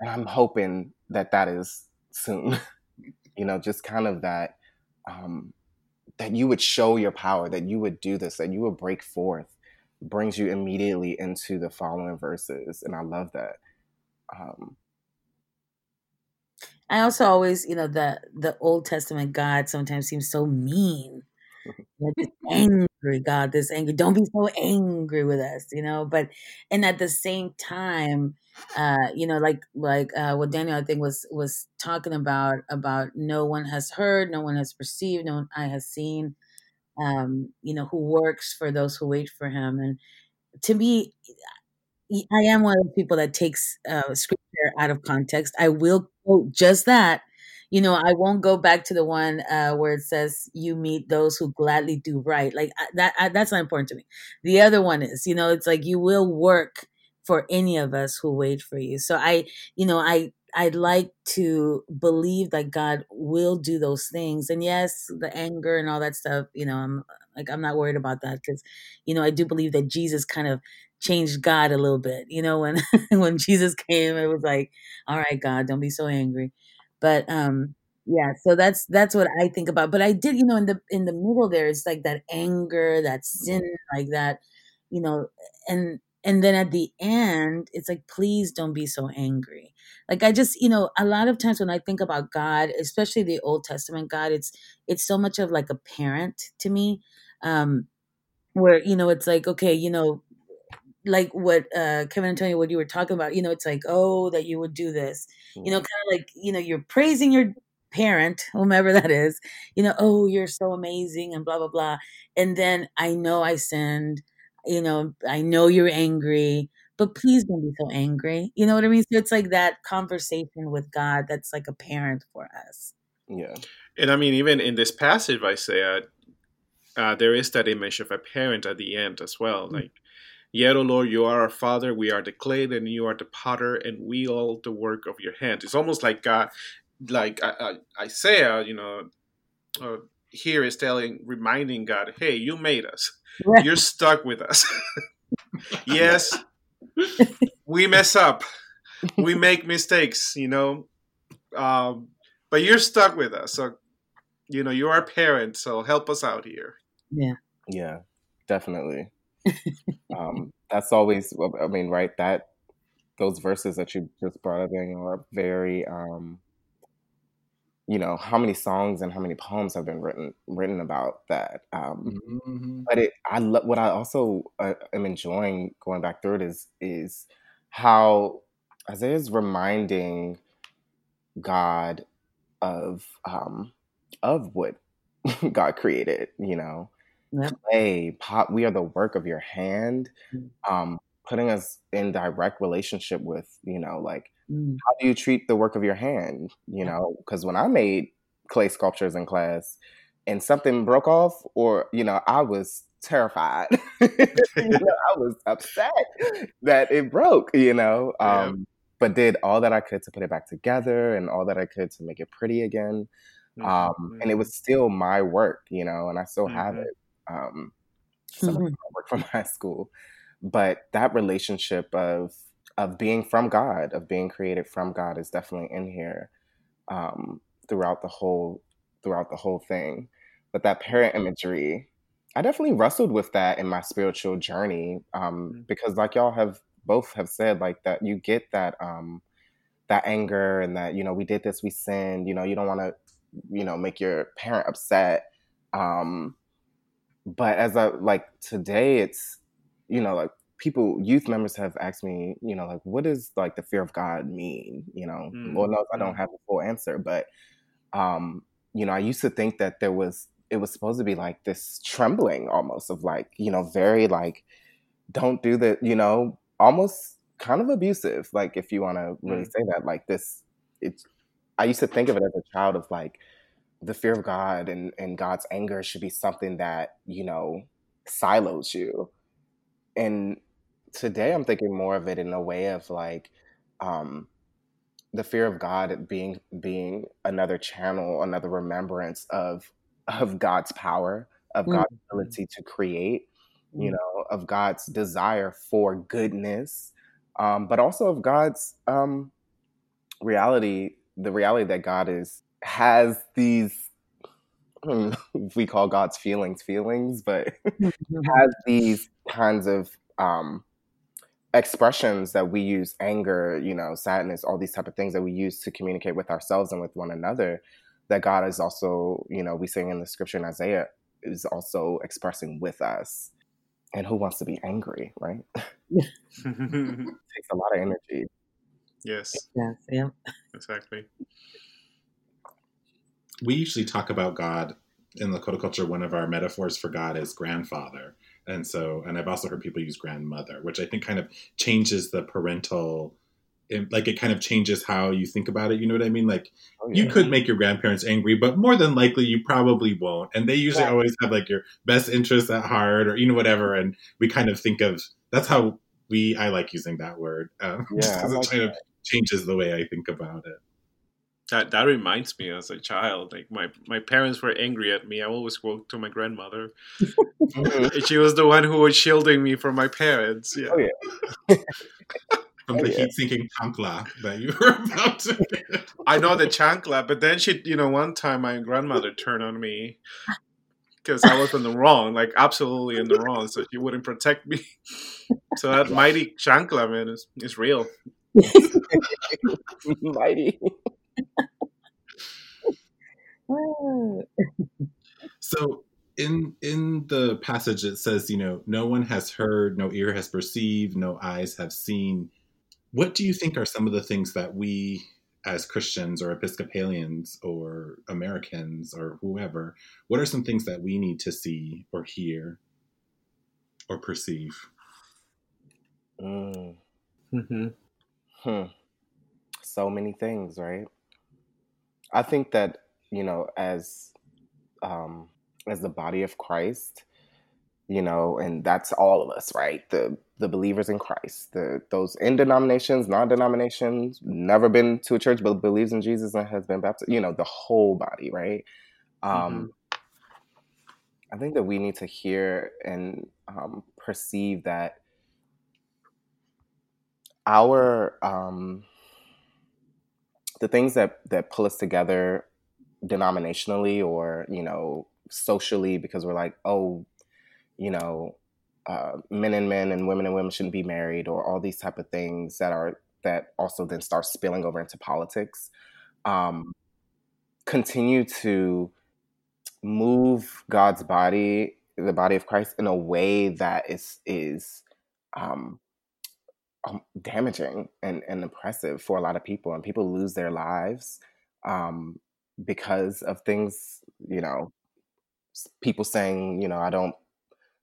and I'm hoping that that is soon. <laughs> you know, just kind of that um, that you would show your power, that you would do this, that you would break forth, brings you immediately into the following verses, and I love that. Um, I also always, you know, the the Old Testament God sometimes seems so mean. <laughs> Like this angry God, this angry. Don't be so angry with us, you know. But and at the same time, uh, you know, like like uh, what Daniel I think was was talking about about no one has heard, no one has perceived, no one eye has seen. Um, you know, who works for those who wait for Him, and to me, I am one of those people that takes uh, scripture out of context. I will quote just that. You know, I won't go back to the one uh, where it says, "You meet those who gladly do right." Like that. That's not important to me. The other one is, you know, it's like you will work for any of us who wait for you. So I, you know, I I'd like to believe that God will do those things. And yes, the anger and all that stuff. You know, I'm like I'm not worried about that because, you know, I do believe that Jesus kind of changed God a little bit. You know, when <laughs> when Jesus came, it was like, all right, God, don't be so angry. But um, yeah, so that's that's what I think about. But I did, you know, in the in the middle there, it's like that anger, that sin, like that, you know, and and then at the end, it's like, please don't be so angry. Like I just, you know, a lot of times when I think about God, especially the Old Testament God, it's it's so much of like a parent to me. Um, where you know it's like okay you know like what uh kevin antonio what you were talking about you know it's like oh that you would do this. You know kind of like you know you're praising your parent whomever that is you know oh you're so amazing and blah blah blah. And then i know i sinned you know i know you're angry but please don't be so angry you know what i mean? So it's like that conversation with god that's like a parent for us. Yeah, And I mean, even in this passage, Isaiah, uh, there is that image of a parent at the end as well. Mm. Like, Yet, O Lord, you are our Father, we are the clay, and you are the potter, and we all the work of your hands. It's almost like God, like uh, Isaiah, you know, uh, here is telling, reminding God, hey, you made us. Right. You're stuck with us. <laughs> yes, we mess up. We <laughs> make mistakes, you know, um, but you're stuck with us. So, you know, you're our parent, so help us out here. yeah yeah, definitely. Um, that's always. I mean, right? That those verses that you just brought up, Daniel, are very. Um, you know how many songs and how many poems have been written written about that. Um, Mhm. but it i love what i also uh, am enjoying going back through it is is how isaiah's reminding god of um of what <laughs> god created you know. Clay pot we are the work of your hand Mm. um putting us in direct relationship with you know like Mm. how do you treat the work of your hand you know because when i made clay sculptures in class and something broke off or you know i was terrified. <laughs> you know, <laughs> I was upset that it broke, you know. Um, yeah. But did all that I could to put it back together and all that I could to make it pretty again. Mm-hmm. Um, and it was still my work, you know, and I still mm-hmm. have it. Um, some mm-hmm. work <laughs> from high school, but that relationship of of being from God, of being created from God, is definitely in here um, throughout the whole throughout the whole thing. But that parent imagery, I definitely wrestled with that in my spiritual journey um, mm-hmm. because, like y'all have both have said, like that you get that um, that anger and that you know we did this, we sinned. You know, you don't want to you know make your parent upset. Um, but as I like today, it's you know like people youth members have asked me you know like what does like the fear of god mean you know mm. lord knows i don't mm. have a full answer but um you know i used to think that there was it was supposed to be like this trembling almost of like you know very like don't do the you know almost kind of abusive like if you want to really mm. say that like this it's i used to think of it as a child of like the fear of god and and god's anger should be something that you know silos you and today i'm thinking more of it in a way of like um the fear of god being being another channel another remembrance of of god's power of mm-hmm. god's ability to create you mm. know of god's desire for goodness um but also of god's um reality the reality that god is has these <laughs> we call god's feelings feelings but mm-hmm. has these kinds of um expressions that we use anger you know sadness all these type of things that we use to communicate with ourselves and with one another that god is also you know we sing in the scripture in isaiah is also expressing with us. And who wants to be angry right? It <laughs> <laughs> takes a lot of energy. Yes. Yes yeah. Exactly we usually talk about god in Lakota culture one of our metaphors for god is grandfather. And so and i've also heard people use grandmother which i think kind of changes the parental like it kind of changes how you think about it you know what i mean? Like oh, yeah. you could make your grandparents angry but more than likely you probably won't. And they usually always have like your best interests at heart or you know whatever. And we kind of think of that's how we i like using that word um, <laughs> yeah, it kind of changes the way i think about it that that reminds me as a child like my my parents were angry at me. I always spoke to my grandmother. Mm-hmm. She was the one who was shielding me from my parents yeah, oh, yeah. <laughs> from the oh, heat sinking chancla that you were about to <laughs> i know the chancla but then she you know one time my grandmother turned on me because i was in the wrong like absolutely in the wrong so she wouldn't protect me. <laughs> So that mighty chancla man is, is real. Mighty <laughs> so in in the passage it says you know no one has heard no ear has perceived no eyes have seen what do you think are some of the things that we as christians or episcopalians or americans or whoever what are some things that we need to see or hear or perceive mm. mm-hmm. hmm. so many things right I think that you know, as um, as the body of Christ, you know, and that's all of us, right? The the believers in Christ, the those in denominations, non denominations, never been to a church but believes in Jesus and has been baptized. You know, the whole body, right? Um, mm-hmm. I think that we need to hear and um, perceive that our um, the things that that pull us together denominationally or you know socially because we're like oh you know uh, men and men and women and women shouldn't be married or all these type of things that are that also then start spilling over into politics um, continue to move god's body the body of christ in a way that is is um, um, damaging and, and oppressive for a lot of people, and people lose their lives um, because of things, you know, people saying, you know, I don't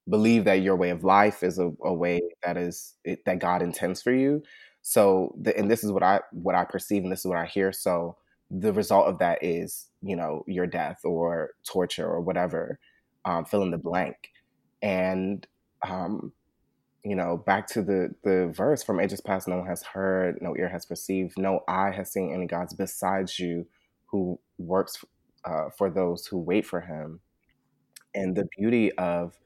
believe that your way of life is a, a way that is it, that God intends for you. So, the, and this is what I what I perceive, and this is what I hear. So, the result of that is, you know, your death or torture or whatever, um, fill in the blank. and um, you know, back to the the verse from ages past, no one has heard, no ear has perceived, no eye has seen any gods besides you, who works uh, for those who wait for Him. And the beauty of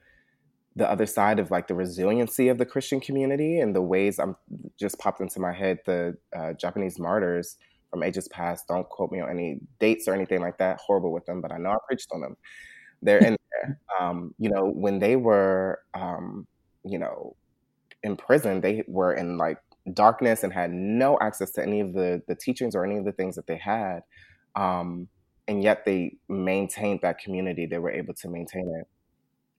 the other side of like the resiliency of the Christian community and the ways I'm just popped into my head the uh, Japanese martyrs from ages past. Don't quote me on any dates or anything like that. Horrible with them, but I know I preached on them. They're in <laughs> there. Um, you know, when they were, um, you know, in prison, they were in like darkness and had no access to any of the the teachings or any of the things that they had. Um, and yet they maintained that community. They were able to maintain it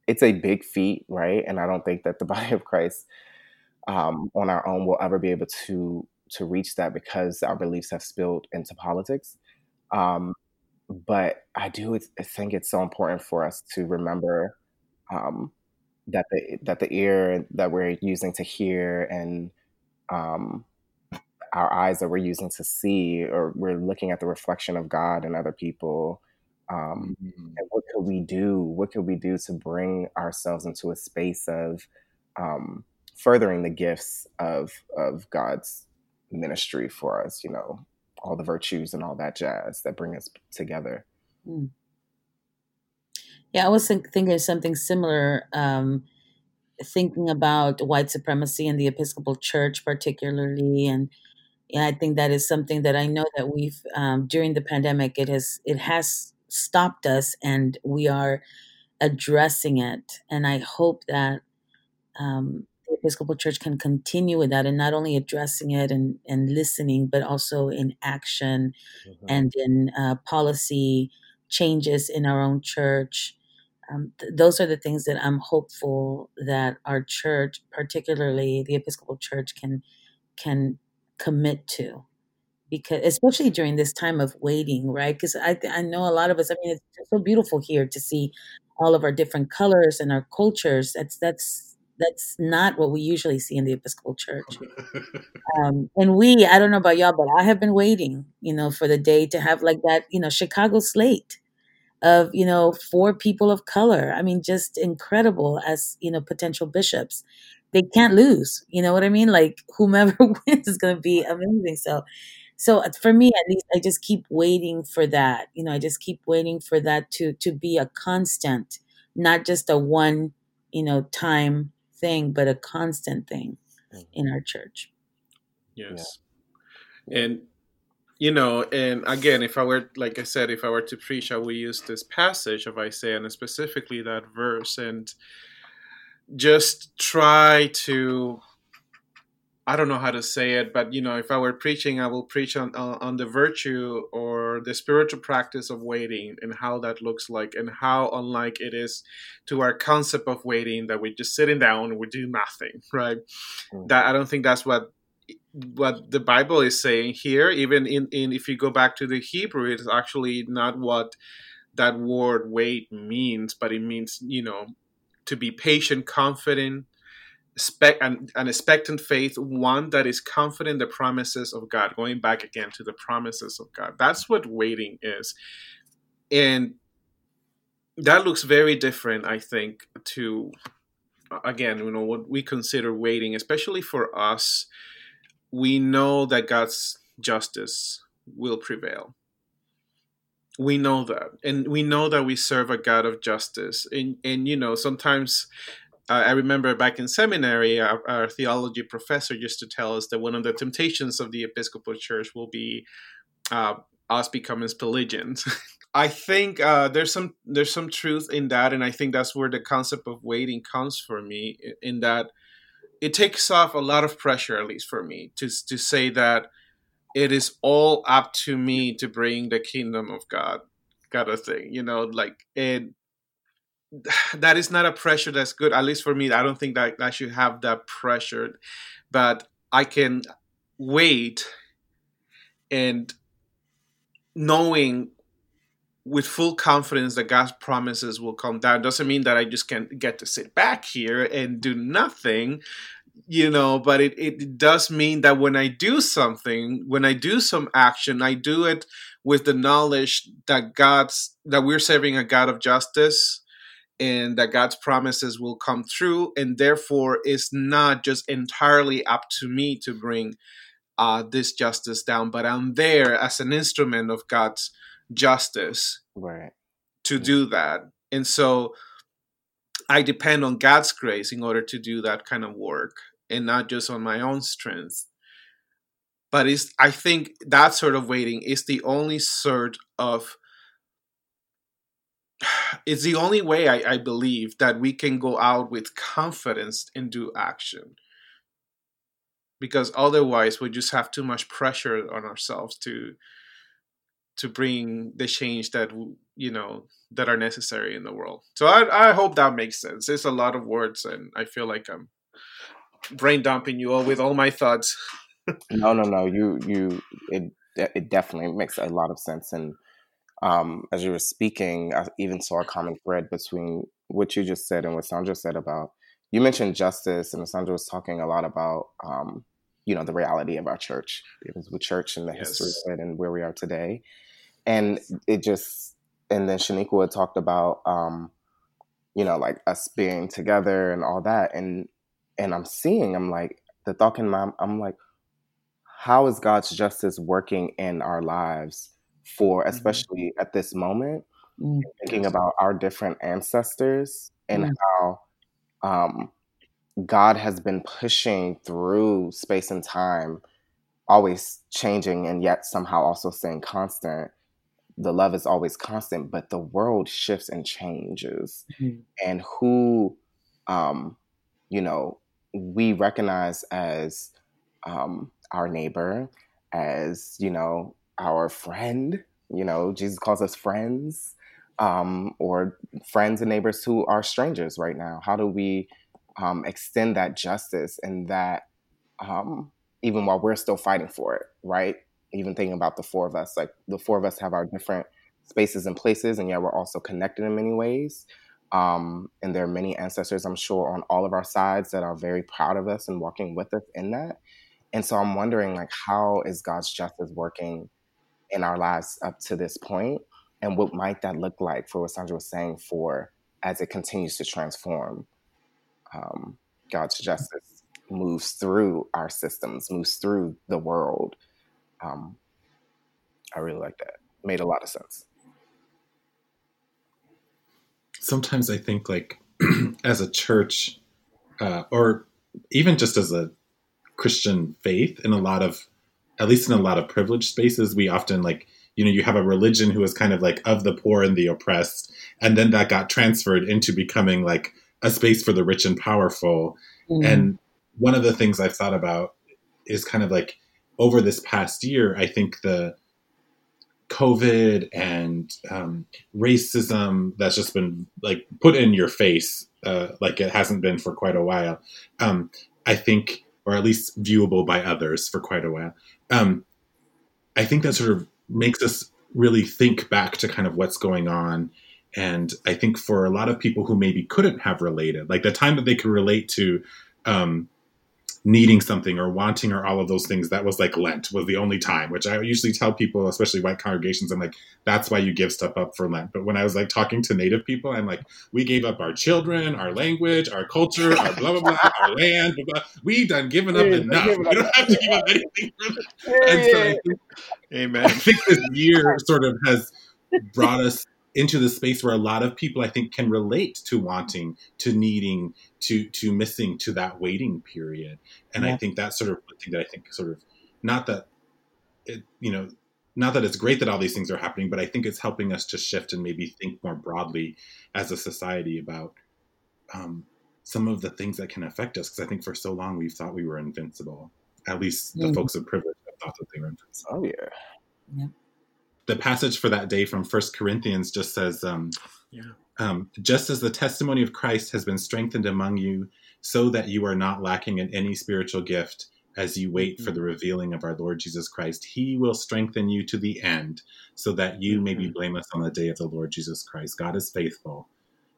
it's a big feat, right? And I don't think that the <laughs> body of Christ um, on our own will ever be able to to reach that because our beliefs have spilled into politics. Um, but I do think it's so important for us to remember um, that the that the ear that we're using to hear and um, our eyes that we're using to see, or we're looking at the reflection of God and other people, um, mm-hmm. and what could we do what could we do to bring ourselves into a space of um, furthering the gifts of of god's ministry for us you know all the virtues and all that jazz that bring us together mm. Yeah i was think- thinking something similar um, thinking about white supremacy in the episcopal church particularly and yeah, I think that is something that I know that we've um, during the pandemic it has it has stopped us and we are addressing it. And I hope that um, the Episcopal Church can continue with that and not only addressing it and, and listening, but also in action mm-hmm. and in uh, policy changes in our own church. Um, th- those are the things that I'm hopeful that our church, particularly the Episcopal Church, can can commit to because especially during this time of waiting, right? Because I I know a lot of us. I mean, it's so beautiful here to see all of our different colors and our cultures. That's that's that's not what we usually see in the Episcopal Church. <laughs> Um, and we, I don't know about y'all, but I have been waiting, you know, for the day to have like that, you know, Chicago slate of you know four people of color. I mean, just incredible as you know potential bishops. They can't lose. You know what I mean? Like <laughs> whomever <laughs> wins is going to be amazing. So so uh, for me at least i just keep waiting for that you know i just keep waiting for that to to be a constant not just a one you know time thing but a constant thing mm-hmm. in our church yes yeah. and you know and again if i were like i said if i were to preach i would use this passage of isaiah and specifically that verse and just try to I don't know how to say it, but you know, if I were preaching, I will preach on on, the virtue or the spiritual practice of waiting and how that looks like, and how unlike it is to our concept of waiting that we're just sitting down and we do nothing, <laughs> right? Mm-hmm. That I don't think that's what what the Bible is saying here. Even in, in if you go back to the Hebrew, it's actually not what that word wait means, but it means you know to be patient, confident expect an, an expectant faith, one that is confident the promises of God, going back again to the promises of God. That's what waiting is. And that looks very different, I think, to again, you know, what we consider waiting, especially for us. We know that God's justice will prevail. We know that. And we know that we serve a God of justice. And and you know, sometimes I remember back in seminary, our, our, theology professor used to tell us that one of the temptations of the Episcopal Church will be uh, us becoming Pelagians. <laughs> I think uh, there's some there's some truth in that, and I think that's where the concept of waiting comes for me. In that, it takes off a lot of pressure, at least for me, to to say that it is all up to me to bring the kingdom of God, kind of thing. You know, like it <sighs> that is not a pressure that's good at least for me i don't think that i should have that pressure but i can wait and knowing with full confidence that god's promises will come down. Doesn't mean that i just can't get to sit back here and do nothing you know but it, it does mean that when i do something when i do some action i do it with the knowledge that god's that we're serving a god of justice and that God's promises will come through, and therefore it's not just entirely up to me to bring uh, this justice down, but I'm there as an instrument of God's justice right. to do that. And so I depend on God's grace in order to do that kind of work and not just on my own strength. But it's, I think that sort of waiting is the only sort of <sighs> it's the only way I, I, believe that we can go out with confidence and do action because otherwise we just have too much pressure on ourselves to to bring the change that you know that are necessary in the world. So i, I hope that makes sense. It's a lot of words and i feel like i'm brain dumping you all with all my thoughts. <laughs> No no no. You you it it definitely makes a lot of sense. And um, as you were speaking, I even saw a common thread between what you just said and what Sandra said about. You mentioned justice, and Sandra was talking a lot about, um, you know, the reality of our church, the church and the yes. history of it and where we are today, and it just, and then Shaneequa talked about, um, you know, like us being together and all that, and and I'm seeing, I'm like, the thought in my, I'm like, how is God's justice working in our lives? for mm-hmm. especially mm-hmm. at this moment mm-hmm. thinking about our different ancestors and mm-hmm. how um, god has been pushing through space and time always changing and yet somehow also staying constant the love is always constant but the world shifts and changes mm-hmm. and who um, you know we recognize as um, our neighbor as you know our friend. You know, Jesus calls us friends, um, or friends and neighbors who are strangers right now. How do we um, extend that justice and that, um, even while we're still fighting for it, right? Even thinking about the four of us, like the four of us have our different spaces and places, and yet we're also connected in many ways. Um, and there are many ancestors, I'm sure, on all of our sides that are very proud of us and walking with us in that. And so I'm wondering, like, how is God's justice working in our lives up to this point and what might that look like for what sandra was saying for as it continues to transform um, god's justice moves through our systems moves through the world um, i really like that made a lot of sense sometimes i think like <clears throat> as a church uh, or even just as a christian faith in a lot of at least in a lot of privileged spaces, we often like, you know, you have a religion who is kind of like of the poor and the oppressed, and then that got transferred into becoming like a space for the rich and powerful. Mm. And one of the things I've thought about is kind of like over this past year, I think the COVID and um, racism that's just been like put in your face, uh, like it hasn't been for quite a while. Um, I think, or at least viewable by others for quite a while um, I think that sort of makes us really think back to kind of what's going on. And I think for a lot of people who maybe couldn't have related, like the time that they could relate to um, needing something or wanting or all of those things that was like lent was the only time which i usually tell people especially white congregations i'm like that's why you give stuff up for lent. But when i was like talking to native people i'm like we gave up our children our language our culture our blah blah blah our land blah, blah. we done given up yeah, enough. We don't have to give up anything and so I think, amen i <laughs> think this year sort of has brought us into the space where a lot of people I think can relate to wanting, to needing, to to missing, to that waiting period. And yeah. I think that's sort of one thing that I think sort of not that it you know not that it's great that all these things are happening, but I think it's helping us to shift and maybe think more broadly as a society about um, some of the things that can affect us. Because I think for so long we've thought we were invincible. At least the mm. folks of privilege have thought that they were invincible. Oh yeah. Yeah the passage for that day from First Corinthians just says, um, yeah. um, just as the testimony of Christ has been strengthened among you, so that you are not lacking in any spiritual gift as you wait mm-hmm. for the revealing of our Lord Jesus Christ. He will strengthen you to the end, so that you mm-hmm. may be mm-hmm. blameless on the day of the Lord Jesus Christ. God is faithful.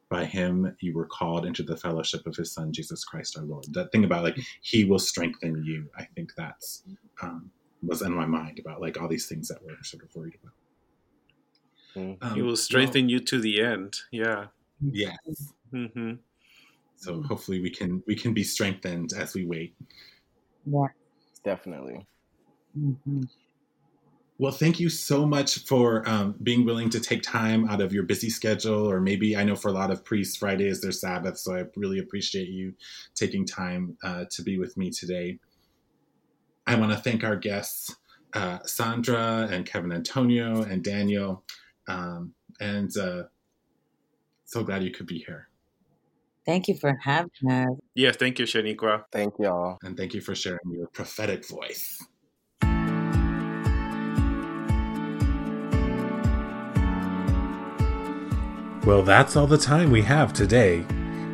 By him you were called into the fellowship of his son Jesus Christ our Lord. That thing about like he will strengthen you, I think that's um, was in my mind about like all these things that we're sort of worried about. Mm. Um, he will strengthen well, you to the end. Yeah. Yes. Mm-hmm. So hopefully we can we can be strengthened as we wait. Yeah. Definitely. hmm Well, thank you so much for um, being willing to take time out of your busy schedule, or maybe I know for a lot of priests, Friday is their Sabbath, so I really appreciate you taking time uh, to be with me today. I want to thank our guests, uh, Sandra and Kevin Antonio and Daniel, um, and uh, so glad you could be here. Thank you for having us. Yeah, thank you, Shaneequa. Thank y'all. And thank you for sharing your prophetic voice. Well, that's all the time we have today.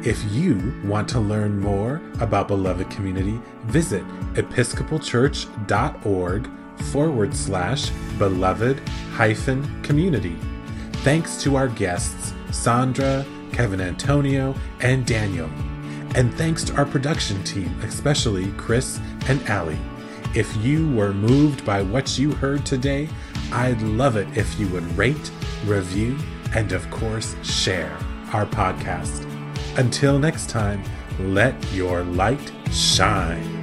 If you want to learn more about Beloved Community, visit episcopalchurch.org forward slash beloved hyphen community. Thanks to our guests, Sandra, Kevin Antonio, and Daniel. And thanks to our production team, especially Chris and Allie. If you were moved by what you heard today, I'd love it if you would rate, review, and of course, share our podcast. Until next time, let your light shine.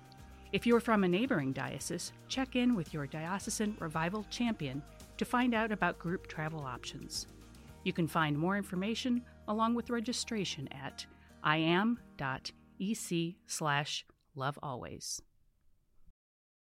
If you're from a neighboring diocese, check in with your diocesan revival champion to find out about group travel options. You can find more information along with registration at iam.ec slash lovealways.